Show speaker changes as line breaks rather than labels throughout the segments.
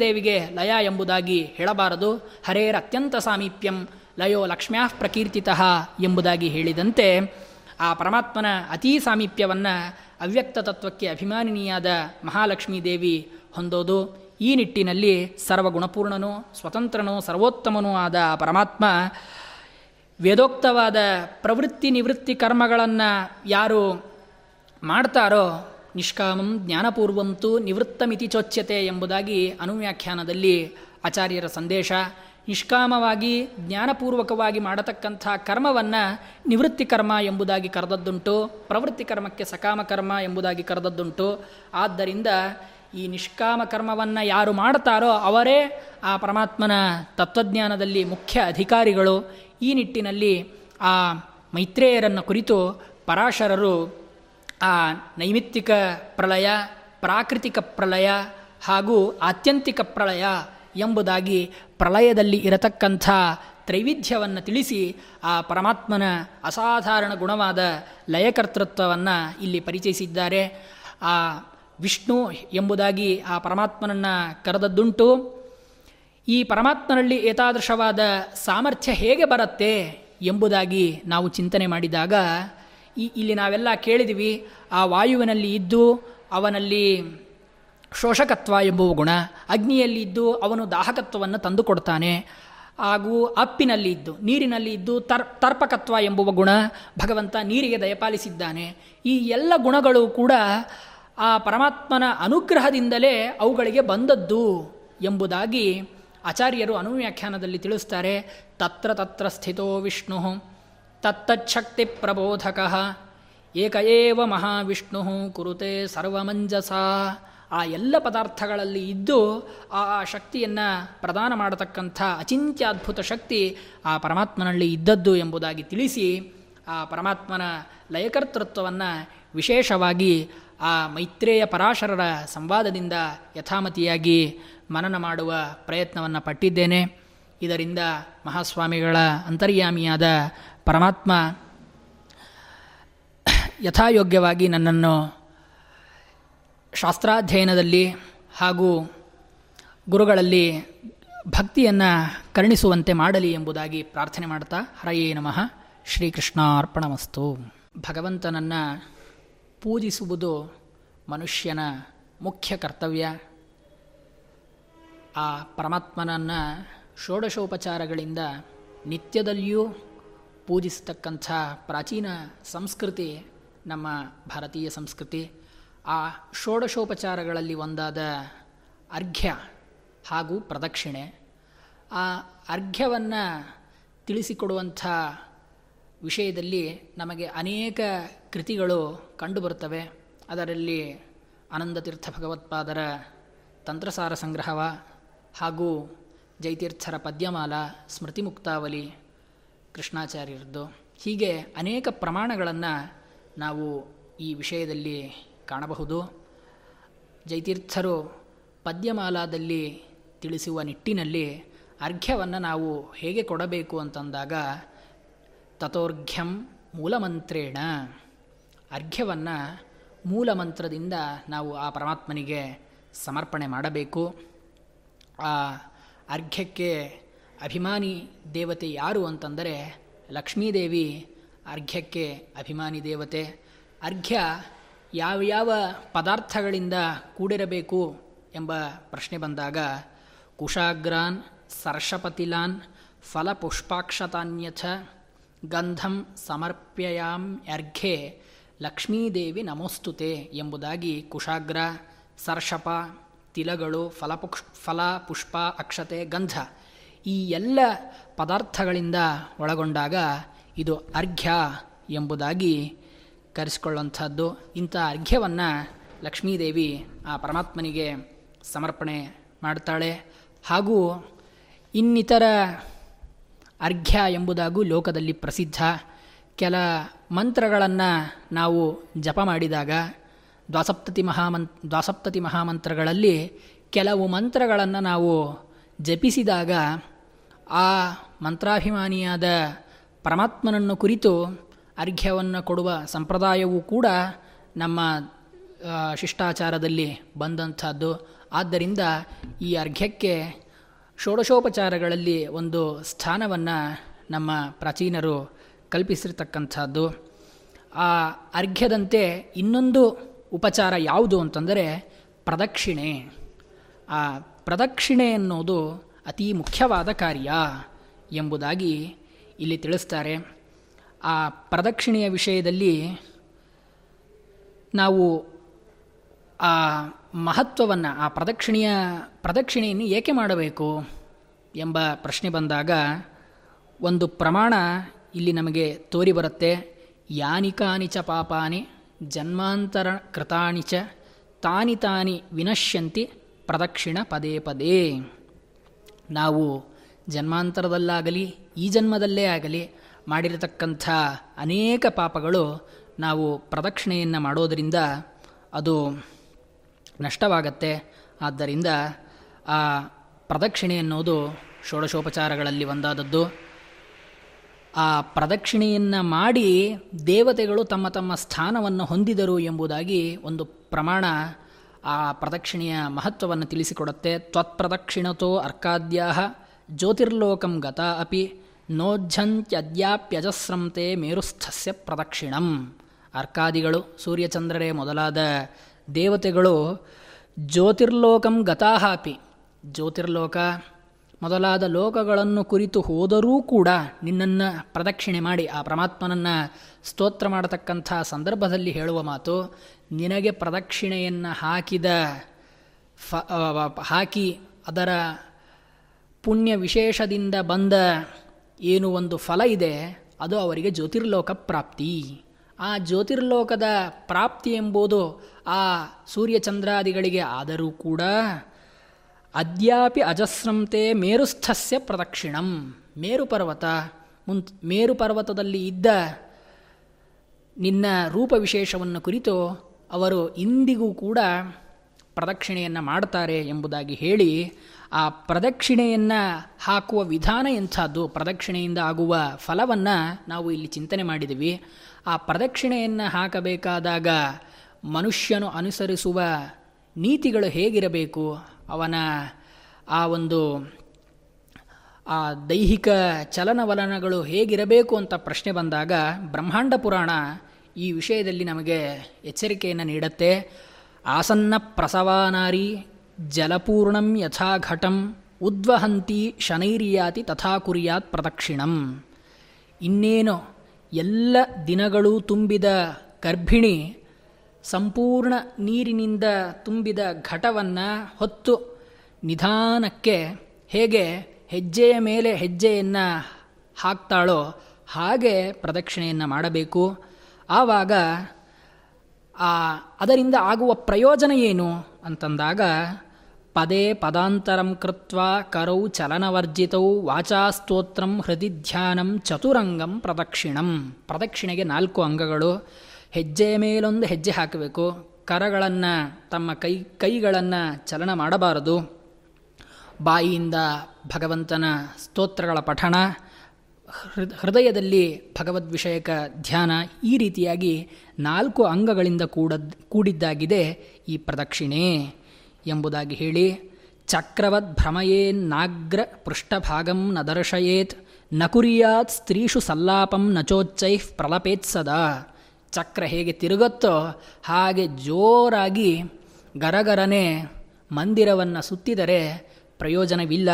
ದೇವಿಗೆ ಲಯ ಎಂಬುದಾಗಿ ಹೇಳಬಾರದು. ಹರೇರ ಅತ್ಯಂತ ಸಾಮೀಪ್ಯಂ ಲಯೋ ಲಕ್ಷ್ಮ್ಯಾ ಪ್ರಕೀರ್ತಿತಃ ಎಂಬುದಾಗಿ ಹೇಳಿದಂತೆ ಆ ಪರಮಾತ್ಮನ ಅತೀ ಸಾಮೀಪ್ಯವನ್ನು ಅವ್ಯಕ್ತ ತತ್ವಕ್ಕೆ ಅಭಿಮಾನಿನಿಯಾದ ಮಹಾಲಕ್ಷ್ಮೀ ದೇವಿ ಹೊಂದೋದು. ಈ ನಿಟ್ಟಿನಲ್ಲಿ ಸರ್ವಗುಣಪೂರ್ಣನೂ ಸ್ವತಂತ್ರನೂ ಸರ್ವೋತ್ತಮನೂ ಆದ ಪರಮಾತ್ಮ ವೇದೋಕ್ತವಾದ ಪ್ರವೃತ್ತಿ ನಿವೃತ್ತಿ ಕರ್ಮಗಳನ್ನು ಯಾರು ಮಾಡ್ತಾರೋ ನಿಷ್ಕಾಮಂ ಜ್ಞಾನಪೂರ್ವಂತೂ ನಿವೃತ್ತಮಿತಿ ಚೋಚ್ಯತೆ ಎಂಬುದಾಗಿ ಅನುವ್ಯಾಖ್ಯಾನದಲ್ಲಿ ಆಚಾರ್ಯರ ಸಂದೇಶ. ನಿಷ್ಕಾಮವಾಗಿ ಜ್ಞಾನಪೂರ್ವಕವಾಗಿ ಮಾಡತಕ್ಕಂಥ ಕರ್ಮವನ್ನು ನಿವೃತ್ತಿ ಕರ್ಮ ಎಂಬುದಾಗಿ ಕರೆದದ್ದುಂಟು, ಪ್ರವೃತ್ತಿ ಕರ್ಮಕ್ಕೆ ಸಕಾಮ ಕರ್ಮ ಎಂಬುದಾಗಿ ಕರೆದದ್ದುಂಟು. ಆದ್ದರಿಂದ ಈ ನಿಷ್ಕಾಮ ಕರ್ಮವನ್ನು ಯಾರು ಮಾಡ್ತಾರೋ ಅವರೇ ಆ ಪರಮಾತ್ಮನ ತತ್ವಜ್ಞಾನದಲ್ಲಿ ಮುಖ್ಯ ಅಧಿಕಾರಿಗಳು. ಈ ನಿಟ್ಟಿನಲ್ಲಿ ಆ ಮೈತ್ರೇಯರನ್ನು ಕುರಿತು ಪರಾಶರರು ಆ ನೈಮಿತ್ತಿಕ ಪ್ರಳಯ, ಪ್ರಾಕೃತಿಕ ಪ್ರಳಯ ಹಾಗೂ ಆತ್ಯಂತಿಕ ಪ್ರಳಯ ಎಂಬುದಾಗಿ ಪ್ರಳಯದಲ್ಲಿ ಇರತಕ್ಕಂಥ ತ್ರೈವಿಧ್ಯವನ್ನು ತಿಳಿಸಿ ಆ ಪರಮಾತ್ಮನ ಅಸಾಧಾರಣ ಗುಣವಾದ ಲಯಕರ್ತೃತ್ವವನ್ನು ಇಲ್ಲಿ ಪರಿಚಯಿಸಿದ್ದಾರೆ. ಆ ವಿಷ್ಣು ಎಂಬುದಾಗಿ ಆ ಪರಮಾತ್ಮನನ್ನು ಕರೆದದ್ದುಂಟು. ಈ ಪರಮಾತ್ಮನಲ್ಲಿ ಏತಾದೃಶವಾದ ಸಾಮರ್ಥ್ಯ ಹೇಗೆ ಬರುತ್ತೆ ಎಂಬುದಾಗಿ ನಾವು ಚಿಂತನೆ ಮಾಡಿದಾಗ ಈ ಇಲ್ಲಿ ನಾವೆಲ್ಲ ಕೇಳಿದ್ವಿ, ಆ ವಾಯುವಿನಲ್ಲಿ ಇದ್ದು ಅವನಲ್ಲಿ ಶೋಷಕತ್ವ ಎಂಬುವ ಗುಣ, ಅಗ್ನಿಯಲ್ಲಿ ಇದ್ದು ಅವನು ದಾಹಕತ್ವವನ್ನು ತಂದುಕೊಡ್ತಾನೆ, ಹಾಗೂ ಅಪ್ಪಿನಲ್ಲಿ ಇದ್ದು, ನೀರಿನಲ್ಲಿ ಇದ್ದು ತರ್ ತರ್ಪಕತ್ವ ಎಂಬುವ ಗುಣ ಭಗವಂತ ನೀರಿಗೆ ದಯಪಾಲಿಸಿದ್ದಾನೆ. ಈ ಎಲ್ಲ ಗುಣಗಳು ಕೂಡ ಆ ಪರಮಾತ್ಮನ ಅನುಗ್ರಹದಿಂದಲೇ ಅವುಗಳಿಗೆ ಬಂದದ್ದು ಎಂಬುದಾಗಿ ಆಚಾರ್ಯರು ಅನುವ್ಯಾಖ್ಯಾನದಲ್ಲಿ ತಿಳಿಸ್ತಾರೆ. ತತ್ರ ತತ್ರ ಸ್ಥಿತೋ ವಿಷ್ಣು. ತತ್ತಚ್ಛಕ್ತಿ ಪ್ರಬೋಧಕ ಏಕ ಏವ ಮಹಾವಿಷ್ಣು ಕುರುತೆ ಸರ್ವಮಂಜಸ. ಆ ಎಲ್ಲ ಪದಾರ್ಥಗಳಲ್ಲಿ ಇದ್ದು ಆ ಶಕ್ತಿಯನ್ನು ಪ್ರದಾನ ಮಾಡತಕ್ಕಂಥ ಅಚಿಂತ್ಯದ್ಭುತ ಶಕ್ತಿ ಆ ಪರಮಾತ್ಮನಲ್ಲಿ ಇದ್ದದ್ದು ಎಂಬುದಾಗಿ ತಿಳಿಸಿ ಆ ಪರಮಾತ್ಮನ ಲಯಕರ್ತೃತ್ವವನ್ನು ವಿಶೇಷವಾಗಿ ಆ ಮೈತ್ರೇಯ ಪರಾಶರರ ಸಂವಾದದಿಂದ ಯಥಾಮತಿಯಾಗಿ ಮನನ ಮಾಡುವ ಪ್ರಯತ್ನವನ್ನು ಪಟ್ಟಿದ್ದೇನೆ. ಇದರಿಂದ ಮಹಾಸ್ವಾಮಿಗಳ ಅಂತರ್ಯಾಮಿಯಾದ ಪರಮಾತ್ಮ ಯಥಾಯೋಗ್ಯವಾಗಿ ನನ್ನನ್ನು ಶಾಸ್ತ್ರಾಧ್ಯಯನದಲ್ಲಿ ಹಾಗೂ ಗುರುಗಳಲ್ಲಿ ಭಕ್ತಿಯನ್ನು ಕರುಣಿಸುವಂತೆ ಮಾಡಲಿ ಎಂಬುದಾಗಿ ಪ್ರಾರ್ಥನೆ ಮಾಡ್ತಾ, ಹರಯೇ ನಮಃ. ಶ್ರೀಕೃಷ್ಣಾರ್ಪಣಮಸ್ತು. ಭಗವಂತನನ್ನು ಪೂಜಿಸುವುದು ಮನುಷ್ಯನ ಮುಖ್ಯ ಕರ್ತವ್ಯ. ಆ ಪರಮಾತ್ಮನನ್ನು ಷೋಡಶೋಪಚಾರಗಳಿಂದ ನಿತ್ಯದಲ್ಲಿಯೂ ಪೂಜಿಸತಕ್ಕಂಥ ಪ್ರಾಚೀನ ಸಂಸ್ಕೃತಿ, ನಮ್ಮ ಭಾರತೀಯ ಸಂಸ್ಕೃತಿ, ಆ ಷೋಡಶೋಪಚಾರಗಳಲ್ಲಿ ಒಂದಾದ ಅರ್ಘ್ಯ ಹಾಗೂ ಪ್ರದಕ್ಷಿಣೆ. ಆ ಅರ್ಘ್ಯವನ್ನು ತಿಳಿಸಿಕೊಡುವಂಥ ವಿಷಯದಲ್ಲಿ ನಮಗೆ ಅನೇಕ ಕೃತಿಗಳು ಕಂಡುಬರುತ್ತವೆ. ಅದರಲ್ಲಿ ಆನಂದತೀರ್ಥ ಭಗವತ್ಪಾದರ ತಂತ್ರಸಾರ ಸಂಗ್ರಹವ ಹಾಗೂ ಜೈತೀರ್ಥರ ಪದ್ಯಮಾಲ, ಸ್ಮೃತಿ ಮುಕ್ತಾವಲಿ ಕೃಷ್ಣಾಚಾರ್ಯರದ್ದು. ಹೀಗೆ ಅನೇಕ ಪ್ರಮಾಣಗಳನ್ನು ನಾವು ಈ ವಿಷಯದಲ್ಲಿ ಕಾಣಬಹುದು. ಜೈತೀರ್ಥರು ಪದ್ಯಮಾಲಾದಲ್ಲಿ ತಿಳಿಸುವ ನಿಟ್ಟಿನಲ್ಲಿ ಅರ್ಘ್ಯವನ್ನು ನಾವು ಹೇಗೆ ಕೊಡಬೇಕು ಅಂತಂದಾಗ, ತಥೋರ್ಘ್ಯಂ ಮೂಲಮಂತ್ರೇಣ. ಅರ್ಘ್ಯವನ್ನು ಮೂಲಮಂತ್ರದಿಂದ ನಾವು ಆ ಪರಮಾತ್ಮನಿಗೆ ಸಮರ್ಪಣೆ ಮಾಡಬೇಕು. ಆ ಅರ್ಘ್ಯಕ್ಕೆ ಅಭಿಮಾನಿ ದೇವತೆ ಯಾರು ಅಂತಂದರೆ ಲಕ್ಷ್ಮೀದೇವಿ, ಅರ್ಘ್ಯಕ್ಕೆ ಅಭಿಮಾನಿ ದೇವತೆ. ಅರ್ಘ್ಯ ಯಾವ ಯಾವ ಪದಾರ್ಥಗಳಿಂದ ಕೂಡಿರಬೇಕು ಎಂಬ ಪ್ರಶ್ನೆ ಬಂದಾಗ ಕುಶಾಗ್ರಾನ್, ಸರ್ಷಪತಿಲಾನ್, ಫಲಪುಷ್ಪಾಕ್ಷತಾನ್ಯಥ, ಗಂಧಂ ಸಮರ್ಪ್ಯಯಾಂ ಅರ್ಘೆ ಲಕ್ಷ್ಮೀದೇವಿ ನಮೋಸ್ತುತೆ ಎಂಬುದಾಗಿ ಕುಶಾಗ್ರ, ಸರ್ಷಪ, ತಿಲಗಳು, ಫಲಪುಕ್ಷ ಫಲ ಪುಷ್ಪ ಅಕ್ಷತೆ, ಗಂಧ ಈ ಎಲ್ಲ ಪದಾರ್ಥಗಳಿಂದ ಒಳಗೊಂಡಾಗ ಇದು ಅರ್ಘ್ಯ ಎಂಬುದಾಗಿ ಕರೆಸಿಕೊಳ್ಳುವಂಥದ್ದು. ಇಂಥ ಅರ್ಘ್ಯವನ್ನು ಲಕ್ಷ್ಮೀದೇವಿ ಆ ಪರಮಾತ್ಮನಿಗೆ ಸಮರ್ಪಣೆ ಮಾಡ್ತಾಳೆ. ಹಾಗೂ ಇನ್ನಿತರ ಅರ್ಘ್ಯ ಎಂಬುದಾಗೂ ಲೋಕದಲ್ಲಿ ಪ್ರಸಿದ್ಧ. ಕೆಲ ಮಂತ್ರಗಳನ್ನು ನಾವು ಜಪ ಮಾಡಿದಾಗ ದ್ವಾಸಪ್ತತಿ ಮಹಾಮಂತ್ ದ್ವಾಸಪ್ತತಿ ಮಹಾಮಂತ್ರಗಳಲ್ಲಿ ಕೆಲವು ಮಂತ್ರಗಳನ್ನು ನಾವು ಜಪಿಸಿದಾಗ ಆ ಮಂತ್ರಾಭಿಮಾನಿಯಾದ ಪರಮಾತ್ಮನನ್ನು ಕುರಿತು ಅರ್ಘ್ಯವನ್ನು ಕೊಡುವ ಸಂಪ್ರದಾಯವೂ ಕೂಡ ನಮ್ಮ ಶಿಷ್ಟಾಚಾರದಲ್ಲಿ ಬಂದಂಥದ್ದು. ಆದ್ದರಿಂದ ಈ ಅರ್ಘ್ಯಕ್ಕೆ ಷೋಡಶೋಪಚಾರಗಳಲ್ಲಿ ಒಂದು ಸ್ಥಾನವನ್ನು ನಮ್ಮ ಪ್ರಾಚೀನರು ಕಲ್ಪಿಸಿರ್ತಕ್ಕಂಥದ್ದು. ಆ ಅರ್ಘ್ಯದಂತೆ ಇನ್ನೊಂದು ಉಪಚಾರ ಯಾವುದು ಅಂತಂದರೆ ಪ್ರದಕ್ಷಿಣೆ. ಆ ಪ್ರದಕ್ಷಿಣೆ ಅನ್ನೋದು ಅತಿ ಮುಖ್ಯವಾದ ಕಾರ್ಯ ಎಂಬುದಾಗಿ ಇಲ್ಲಿ ತಿಳಿಸ್ತಾರೆ. ಆ ಪ್ರದಕ್ಷಿಣೆಯ ವಿಷಯದಲ್ಲಿ ನಾವು ಆ ಮಹತ್ವವನ್ನು, ಆ ಪ್ರದಕ್ಷಿಣೆಯ, ಪ್ರದಕ್ಷಿಣೆಯನ್ನು ಏಕೆ ಮಾಡಬೇಕು ಎಂಬ ಪ್ರಶ್ನೆ ಬಂದಾಗ ಒಂದು ಪ್ರಮಾಣ ಇಲ್ಲಿ ನಮಗೆ ತೋರಿ ಬರುತ್ತೆ. ಯಾನಿಕಾನಿ ಚ ಪಾಪಾನಿ ಜನ್ಮಾಂತರ ಕೃತಾನಿ ಚ ತಾನಿ ತಾನಿ ವಿನಶ್ಯಂತಿ ಪ್ರದಕ್ಷಿಣ ಪದೇ ಪದೇ. ನಾವು ಜನ್ಮಾಂತರದಲ್ಲಾಗಲಿ, ಈ ಜನ್ಮದಲ್ಲೇ ಆಗಲಿ ಮಾಡಿರತಕ್ಕಂಥ ಅನೇಕ ಪಾಪಗಳು ನಾವು ಪ್ರದಕ್ಷಿಣೆಯನ್ನು ಮಾಡೋದರಿಂದ ಅದು ನಷ್ಟವಾಗತ್ತೆ. ಆದ್ದರಿಂದ ಆ ಪ್ರದಕ್ಷಿಣೆ ಅನ್ನೋದು ಷೋಡಶೋಪಚಾರಗಳಲ್ಲಿ ಒಂದಾದದ್ದು. ಆ ಪ್ರದಕ್ಷಿಣೆಯನ್ನು ಮಾಡಿ ದೇವತೆಗಳು ತಮ್ಮ ತಮ್ಮ ಸ್ಥಾನವನ್ನು ಹೊಂದಿದರು ಎಂಬುದಾಗಿ ಒಂದು ಪ್ರಮಾಣ ಆ ಪ್ರದಕ್ಷಿಣೆಯ ಮಹತ್ವವನ್ನು ತಿಳಿಸಿಕೊಡುತ್ತೆ. ತ್ವತ್ಪ್ರದಕ್ಷಿಣತೋ ಅರ್ಕಾದ್ಯಾ ಜ್ಯೋತಿರ್ಲೋಕಂ ಗತ ಅಪಿ ನೋಜ್ಜಂತ್ಯದ್ಯಾಪ್ಯಜಸ್ರಂತೆ ಮೇರುಸ್ಥಸ್ಯ ಪ್ರದಕ್ಷಿಣಂ. ಅರ್ಕಾದಿಗಳು, ಸೂರ್ಯಚಂದ್ರರೇ ಮೊದಲಾದ ದೇವತೆಗಳು ಜ್ಯೋತಿರ್ಲೋಕಂ ಗತಾಹಾಪಿ ಜ್ಯೋತಿರ್ಲೋಕ ಮೊದಲಾದ ಲೋಕಗಳನ್ನು ಕುರಿತು ಹೋದರೂ ಕೂಡ ನಿನ್ನನ್ನು ಪ್ರದಕ್ಷಿಣೆ ಮಾಡಿ ಆ ಪರಮಾತ್ಮನನ್ನು ಸ್ತೋತ್ರ ಮಾಡತಕ್ಕಂಥ ಸಂದರ್ಭದಲ್ಲಿ ಹೇಳುವ ಮಾತು, ನಿನಗೆ ಪ್ರದಕ್ಷಿಣೆಯನ್ನು ಹಾಕಿದ ಫ ಹಾಕಿ ಅದರ ಪುಣ್ಯ ವಿಶೇಷದಿಂದ ಬಂದ ಏನು ಒಂದು ಫಲ ಇದೆ, ಅದು ಅವರಿಗೆ ಜ್ಯೋತಿರ್ಲೋಕ ಪ್ರಾಪ್ತಿ. ಆ ಜ್ಯೋತಿರ್ಲೋಕದ ಪ್ರಾಪ್ತಿ ಎಂಬುದು ಆ ಸೂರ್ಯಚಂದ್ರಾದಿಗಳಿಗೆ ಆದರೂ ಕೂಡ ಅದ್ಯಾಪಿ ಅಜಸ್ರಂತೆ ಮೇರುಸ್ಥಸ್ಯ ಪ್ರದಕ್ಷಿಣಂ. ಮೇರು ಪರ್ವತ ಮುಂತ್ ಮೇರು ಪರ್ವತದಲ್ಲಿ ಇದ್ದ ನಿನ್ನ ರೂಪವಿಶೇಷವನ್ನು ಕುರಿತು ಅವರು ಇಂದಿಗೂ ಕೂಡ ಪ್ರದಕ್ಷಿಣೆಯನ್ನು ಮಾಡ್ತಾರೆ ಎಂಬುದಾಗಿ ಹೇಳಿ ಆ ಪ್ರದಕ್ಷಿಣೆಯನ್ನು ಹಾಕುವ ವಿಧಾನ ಎಂಥದ್ದು? ಪ್ರದಕ್ಷಿಣೆಯಿಂದ ಆಗುವ ಫಲವನ್ನು ನಾವು ಇಲ್ಲಿ ಚಿಂತನೆ ಮಾಡಿದ್ದೀವಿ ಆ ಪ್ರದಕ್ಷಿಣೆಯನ್ನು ಹಾಕಬೇಕಾದಾಗ ಮನುಷ್ಯನು ಅನುಸರಿಸುವ ನೀತಿಗಳು ಹೇಗಿರಬೇಕು? ಅವನ ಆ ಒಂದು, ಆ ದೈಹಿಕ ಚಲನವಲನಗಳು ಹೇಗಿರಬೇಕು ಅಂತ ಪ್ರಶ್ನೆ ಬಂದಾಗ, ಬ್ರಹ್ಮಾಂಡ ಪುರಾಣ ಈ ವಿಷಯದಲ್ಲಿ ನಮಗೆ ಎಚ್ಚರಿಕೆಯನ್ನು ನೀಡುತ್ತೆ. ಆಸನ್ನ ಪ್ರಸವಾನಾರಿ ಜಲಪೂರ್ಣಂ ಯಥಾ ಘಟಂ ಉದ್ವಹಂತಿ ಶನೈರಿಯಾತಿ ತಥಾ ಕುರಿಯಾತ್ ಪ್ರದಕ್ಷಿಣಂ. ಇನ್ನೇನು ಎಲ್ಲ ದಿನಗಳೂ ತುಂಬಿದ ಗರ್ಭಿಣಿ ಸಂಪೂರ್ಣ ನೀರಿನಿಂದ ತುಂಬಿದ ಘಟವನ್ನು ಹೊತ್ತು ನಿಧಾನಕ್ಕೆ ಹೇಗೆ ಹೆಜ್ಜೆಯ ಮೇಲೆ ಹೆಜ್ಜೆಯನ್ನು ಹಾಕ್ತಾಳೋ ಹಾಗೆ ಪ್ರದಕ್ಷಿಣೆಯನ್ನು ಮಾಡಬೇಕು. ಆವಾಗ ಆ ಅದರಿಂದ ಆಗುವ ಪ್ರಯೋಜನ ಏನು ಅಂತಂದಾಗ ಪದೇ ಪದಾಂತರಂ ಕೃತ್ವ ಕರೌ ಚಲನವರ್ಜಿತೌ ವಾಚಾಸ್ತೋತ್ರಂ ಹೃದಿಧ್ಯಾನಂ ಚತುರಂಗಂ ಪ್ರದಕ್ಷಿಣಂ. ಪ್ರದಕ್ಷಿಣೆಗೆ ನಾಲ್ಕು ಅಂಗಗಳು. ಹೆಜ್ಜೆಯ ಮೇಲೊಂದು ಹೆಜ್ಜೆ ಹಾಕಬೇಕು. ಕರಗಳನ್ನು ತಮ್ಮ ಕೈ, ಕೈಗಳನ್ನು ಚಲನ ಮಾಡಬಾರದು. ಬಾಯಿಯಿಂದ ಭಗವಂತನ ಸ್ತೋತ್ರಗಳ ಪಠಣ ಹೃದಯದಲ್ಲಿ ಭಗವದ್ ವಿಷಯಕ ಧ್ಯಾನ ಈ ರೀತಿಯಾಗಿ ನಾಲ್ಕು ಅಂಗಗಳಿಂದ ಕೂಡ ಕೂಡಿದ್ದಾಗಿದೆ ಈ ಪ್ರದಕ್ಷಿಣೆ. ಎಂಬುದಾಗಿ ಹೇಳಿ, ಚಕ್ರವದ್ ಭ್ರಮಯೇನ್ನಾಗ್ರ ಪೃಷ್ಠಭಾಗಂ ನ ದರ್ಶಯೇತ್, ನ ಕುರಿಯಾತ್ ಸ್ತ್ರೀಷು ಸಲ್ಲಾಪಂ ನಚೋಚ್ಚೈಃ ಪ್ರಲಪೇತ್ ಸದಾ ಚಕ್ರ ಹೇಗೆ ತಿರುಗುತ್ತೋ ಹಾಗೆ ಜೋರಾಗಿ ಗರಗರನೆ ಮಂದಿರವನ್ನು ಸುತ್ತಿದರೆ ಪ್ರಯೋಜನವಿಲ್ಲ.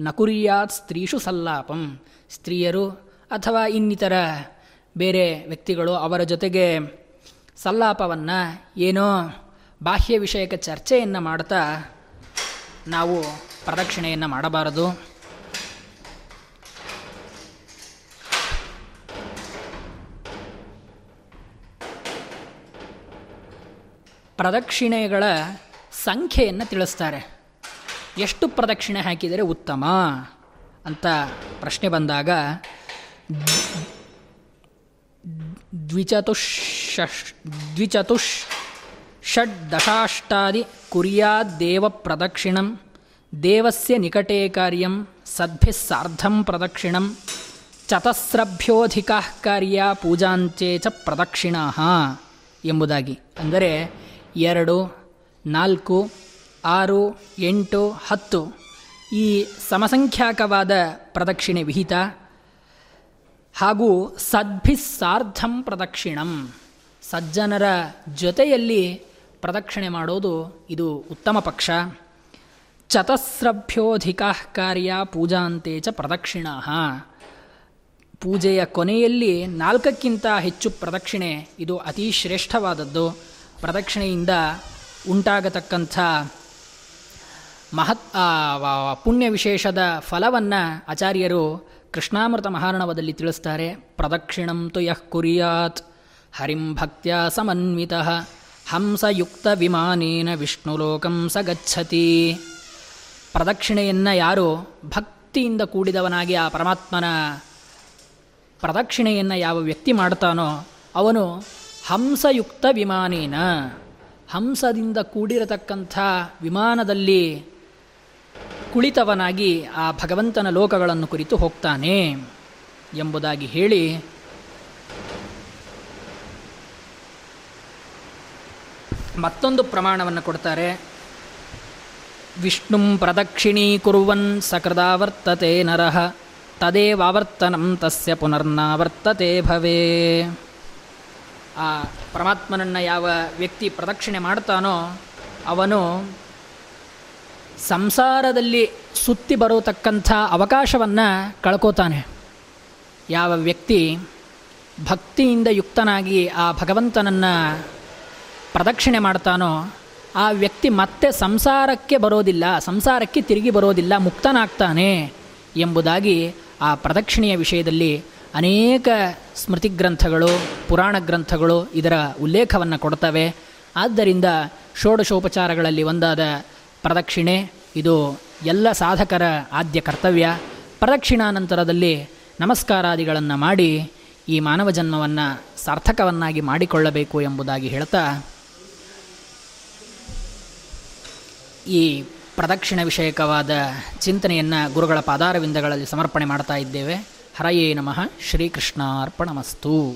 ನಕುರಿಯಾತ್ ಸ್ತ್ರೀಷು ಸಲ್ಲಾಪಂ. ಸ್ತ್ರೀಯರು ಅಥವಾ ಇನ್ನಿತರ ಬೇರೆ ವ್ಯಕ್ತಿಗಳು ಅವರ ಜೊತೆಗೆ ಸಲ್ಲಾಪವನ್ನು ಏನೋ ಬಾಹ್ಯ ವಿಷಯಕ ಚರ್ಚೆಯನ್ನು ಮಾಡ್ತಾ ನಾವು ಪ್ರದಕ್ಷಿಣೆಯನ್ನು ಮಾಡಬಾರದು. ಪ್ರದಕ್ಷಿಣೆಗಳ ಸಂಖ್ಯೆಯನ್ನು ತಿಳಿಸ್ತಾರೆ. ಎಷ್ಟು ಪ್ರದಕ್ಷಿಣೆ ಹಾಕಿದರೆ ಉತ್ತಮ? ಅಂತ ಪ್ರಶ್ನೆ ಬಂದಾಗ ದ್ವಿಚತುಷ್ ದ್ವಿಚತುಷ್ ಷಡ್ ದಶಾಷ್ಟಾದಿ ಕುರ್ಯಾದ್ದೇವ ಪ್ರದಕ್ಷಿಣಂ, ದೇವಸ್ಯ ನಿಕಟೇ ಕಾರ್ಯಂ ಸದ್ಭಿ ಸಾರ್ಧಂ ಪ್ರದಕ್ಷಿಣಂ, ಚತಸ್ರಭ್ಯೋಧಿಕಾ ಕಾರ್ಯ ಪೂಜಾಂಚೇ ಚ ಪ್ರದಕ್ಷಿಣಾ ಎಂಬುದಾಗಿ. ಅಂದರೆ ಎರಡು, ನಾಲ್ಕು, ಆರು, ಎಂಟು, ಹತ್ತು. ಈ ಸಮಸಂಖ್ಯಾಕವಾದ ಪ್ರದಕ್ಷಿಣೆ ವಿಹಿತ ಹಾಗೂ ಸದ್ಭಿಸ್ಸಾರ್ಧಂ ಪ್ರದಕ್ಷಿಣಂ. ಸಜ್ಜನರ ಜೊತೆಯಲ್ಲಿ ಪ್ರದಕ್ಷಿಣೆ ಮಾಡೋದು ಇದು ಉತ್ತಮ ಪಕ್ಷ. ಚತಸ್ರಭ್ಯೋಧಿಕ ಕಾರ್ಯ ಪೂಜಾಂತೆ ಚ ಪ್ರದಕ್ಷಿಣ ಪೂಜೆಯ ಕೊನೆಯಲ್ಲಿ ನಾಲ್ಕಕ್ಕಿಂತ ಹೆಚ್ಚು ಪ್ರದಕ್ಷಿಣೆ ಇದು ಅತಿ ಶ್ರೇಷ್ಠವಾದದ್ದು. ಪ್ರದಕ್ಷಿಣೆಯಿಂದ ಉಂಟಾಗತಕ್ಕಂಥ ಮಹತ್ ಪುಣ್ಯ ವಿಶೇಷದ ಫಲವನ್ನು ಆಚಾರ್ಯರು ಕೃಷ್ಣಾಮೃತ ಮಹಾರಣವದಲ್ಲಿ ತಿಳಿಸ್ತಾರೆ. ಪ್ರದಕ್ಷಿಣಂತು ಯಃ ಕುರಿಯಾತ್, ಹರಿಂ ಭಕ್ತ್ಯ ಸಮನ್ವಿತ, ಹಂಸಯುಕ್ತ ವಿಮಾನೇನ ವಿಷ್ಣುಲೋಕಂ ಸ ಗಚ್ಚತಿ. ಪ್ರದಕ್ಷಿಣೆಯನ್ನು ಯಾರು ಭಕ್ತಿಯಿಂದ ಕೂಡಿದವನಾಗಿ ಆ ಪರಮಾತ್ಮನ ಪ್ರದಕ್ಷಿಣೆಯನ್ನು ಯಾವ ವ್ಯಕ್ತಿ ಮಾಡ್ತಾನೋ ಅವನು ಹಂಸಯುಕ್ತ ವಿಮಾನೇನ? ಹಂಸದಿಂದ ಕೂಡಿರತಕ್ಕಂಥ ವಿಮಾನದಲ್ಲಿ ಕುಳಿತವನಾಗಿ ಆ ಭಗವಂತನ ಲೋಕಗಳನ್ನು ಕುರಿತು ಹೋಗ್ತಾನೆ ಎಂಬುದಾಗಿ ಹೇಳಿ, ಮತ್ತೊಂದು ಪ್ರಮಾಣವನ್ನು ಕೊಡ್ತಾರೆ. ವಿಷ್ಣುಂ ಪ್ರದಕ್ಷಿಣೀಕುರ್ವನ್ ಸಕೃದಾವರ್ತತೆ ನರಃ ತದೇವಾವರ್ತನಂ ತಸ್ಯ ಪುನರ್ನಾವರ್ತತೆ ಭವೇ. ಆ ಪರಮಾತ್ಮನನ್ನು ಯಾವ ವ್ಯಕ್ತಿ ಪ್ರದಕ್ಷಿಣೆ ಮಾಡ್ತಾನೋ ಅವನು ಸಂಸಾರದಲ್ಲಿ ಸುತ್ತಿ ಬರತಕ್ಕಂಥ ಅವಕಾಶವನ್ನು ಕಳ್ಕೋತಾನೆ. ಯಾವ ವ್ಯಕ್ತಿ ಭಕ್ತಿಯಿಂದ ಯುಕ್ತನಾಗಿ ಆ ಭಗವಂತನನ್ನು ಪ್ರದಕ್ಷಿಣೆ ಮಾಡ್ತಾನೋ ಆ ವ್ಯಕ್ತಿ ಮತ್ತೆ ಸಂಸಾರಕ್ಕೆ ಬರೋದಿಲ್ಲ, ಸಂಸಾರಕ್ಕೆ ತಿರುಗಿ ಬರೋದಿಲ್ಲ, ಮುಕ್ತನಾಗ್ತಾನೆ ಎಂಬುದಾಗಿ ಆ ಪ್ರದಕ್ಷಿಣೆಯ ವಿಷಯದಲ್ಲಿ ಅನೇಕ ಸ್ಮೃತಿ ಗ್ರಂಥಗಳು ಪುರಾಣ ಗ್ರಂಥಗಳು ಇದರ ಉಲ್ಲೇಖವನ್ನು ಕೊಡ್ತವೆ. ಆದ್ದರಿಂದ ಷೋಡಶೋಪಚಾರಗಳಲ್ಲಿ ಒಂದಾದ ಪ್ರದಕ್ಷಿಣೆ, ಇದು ಎಲ್ಲ ಸಾಧಕರ ಆದ್ಯ ಕರ್ತವ್ಯ. ಪ್ರದಕ್ಷಿಣಾನಂತರದಲ್ಲಿ ನಮಸ್ಕಾರಾದಿಗಳನ್ನು ಮಾಡಿ ಈ ಮಾನವ ಜನ್ಮವನ್ನು ಸಾರ್ಥಕವನ್ನಾಗಿ ಮಾಡಿಕೊಳ್ಳಬೇಕು ಎಂಬುದಾಗಿ ಹೇಳ್ತಾ, ಈ ಪ್ರದಕ್ಷಿಣ ವಿಷಯಕವಾದ ಚಿಂತನೆಯನ್ನು ಗುರುಗಳ ಪಾದಾರವಿಂದಗಳಲ್ಲಿ ಸಮರ್ಪಣೆ ಮಾಡ್ತಾ ಇದ್ದೇವೆ. ಹರಯೇ ನಮಃ ಶ್ರೀಕೃಷ್ಣಾರ್ಪಣಮಸ್ತು.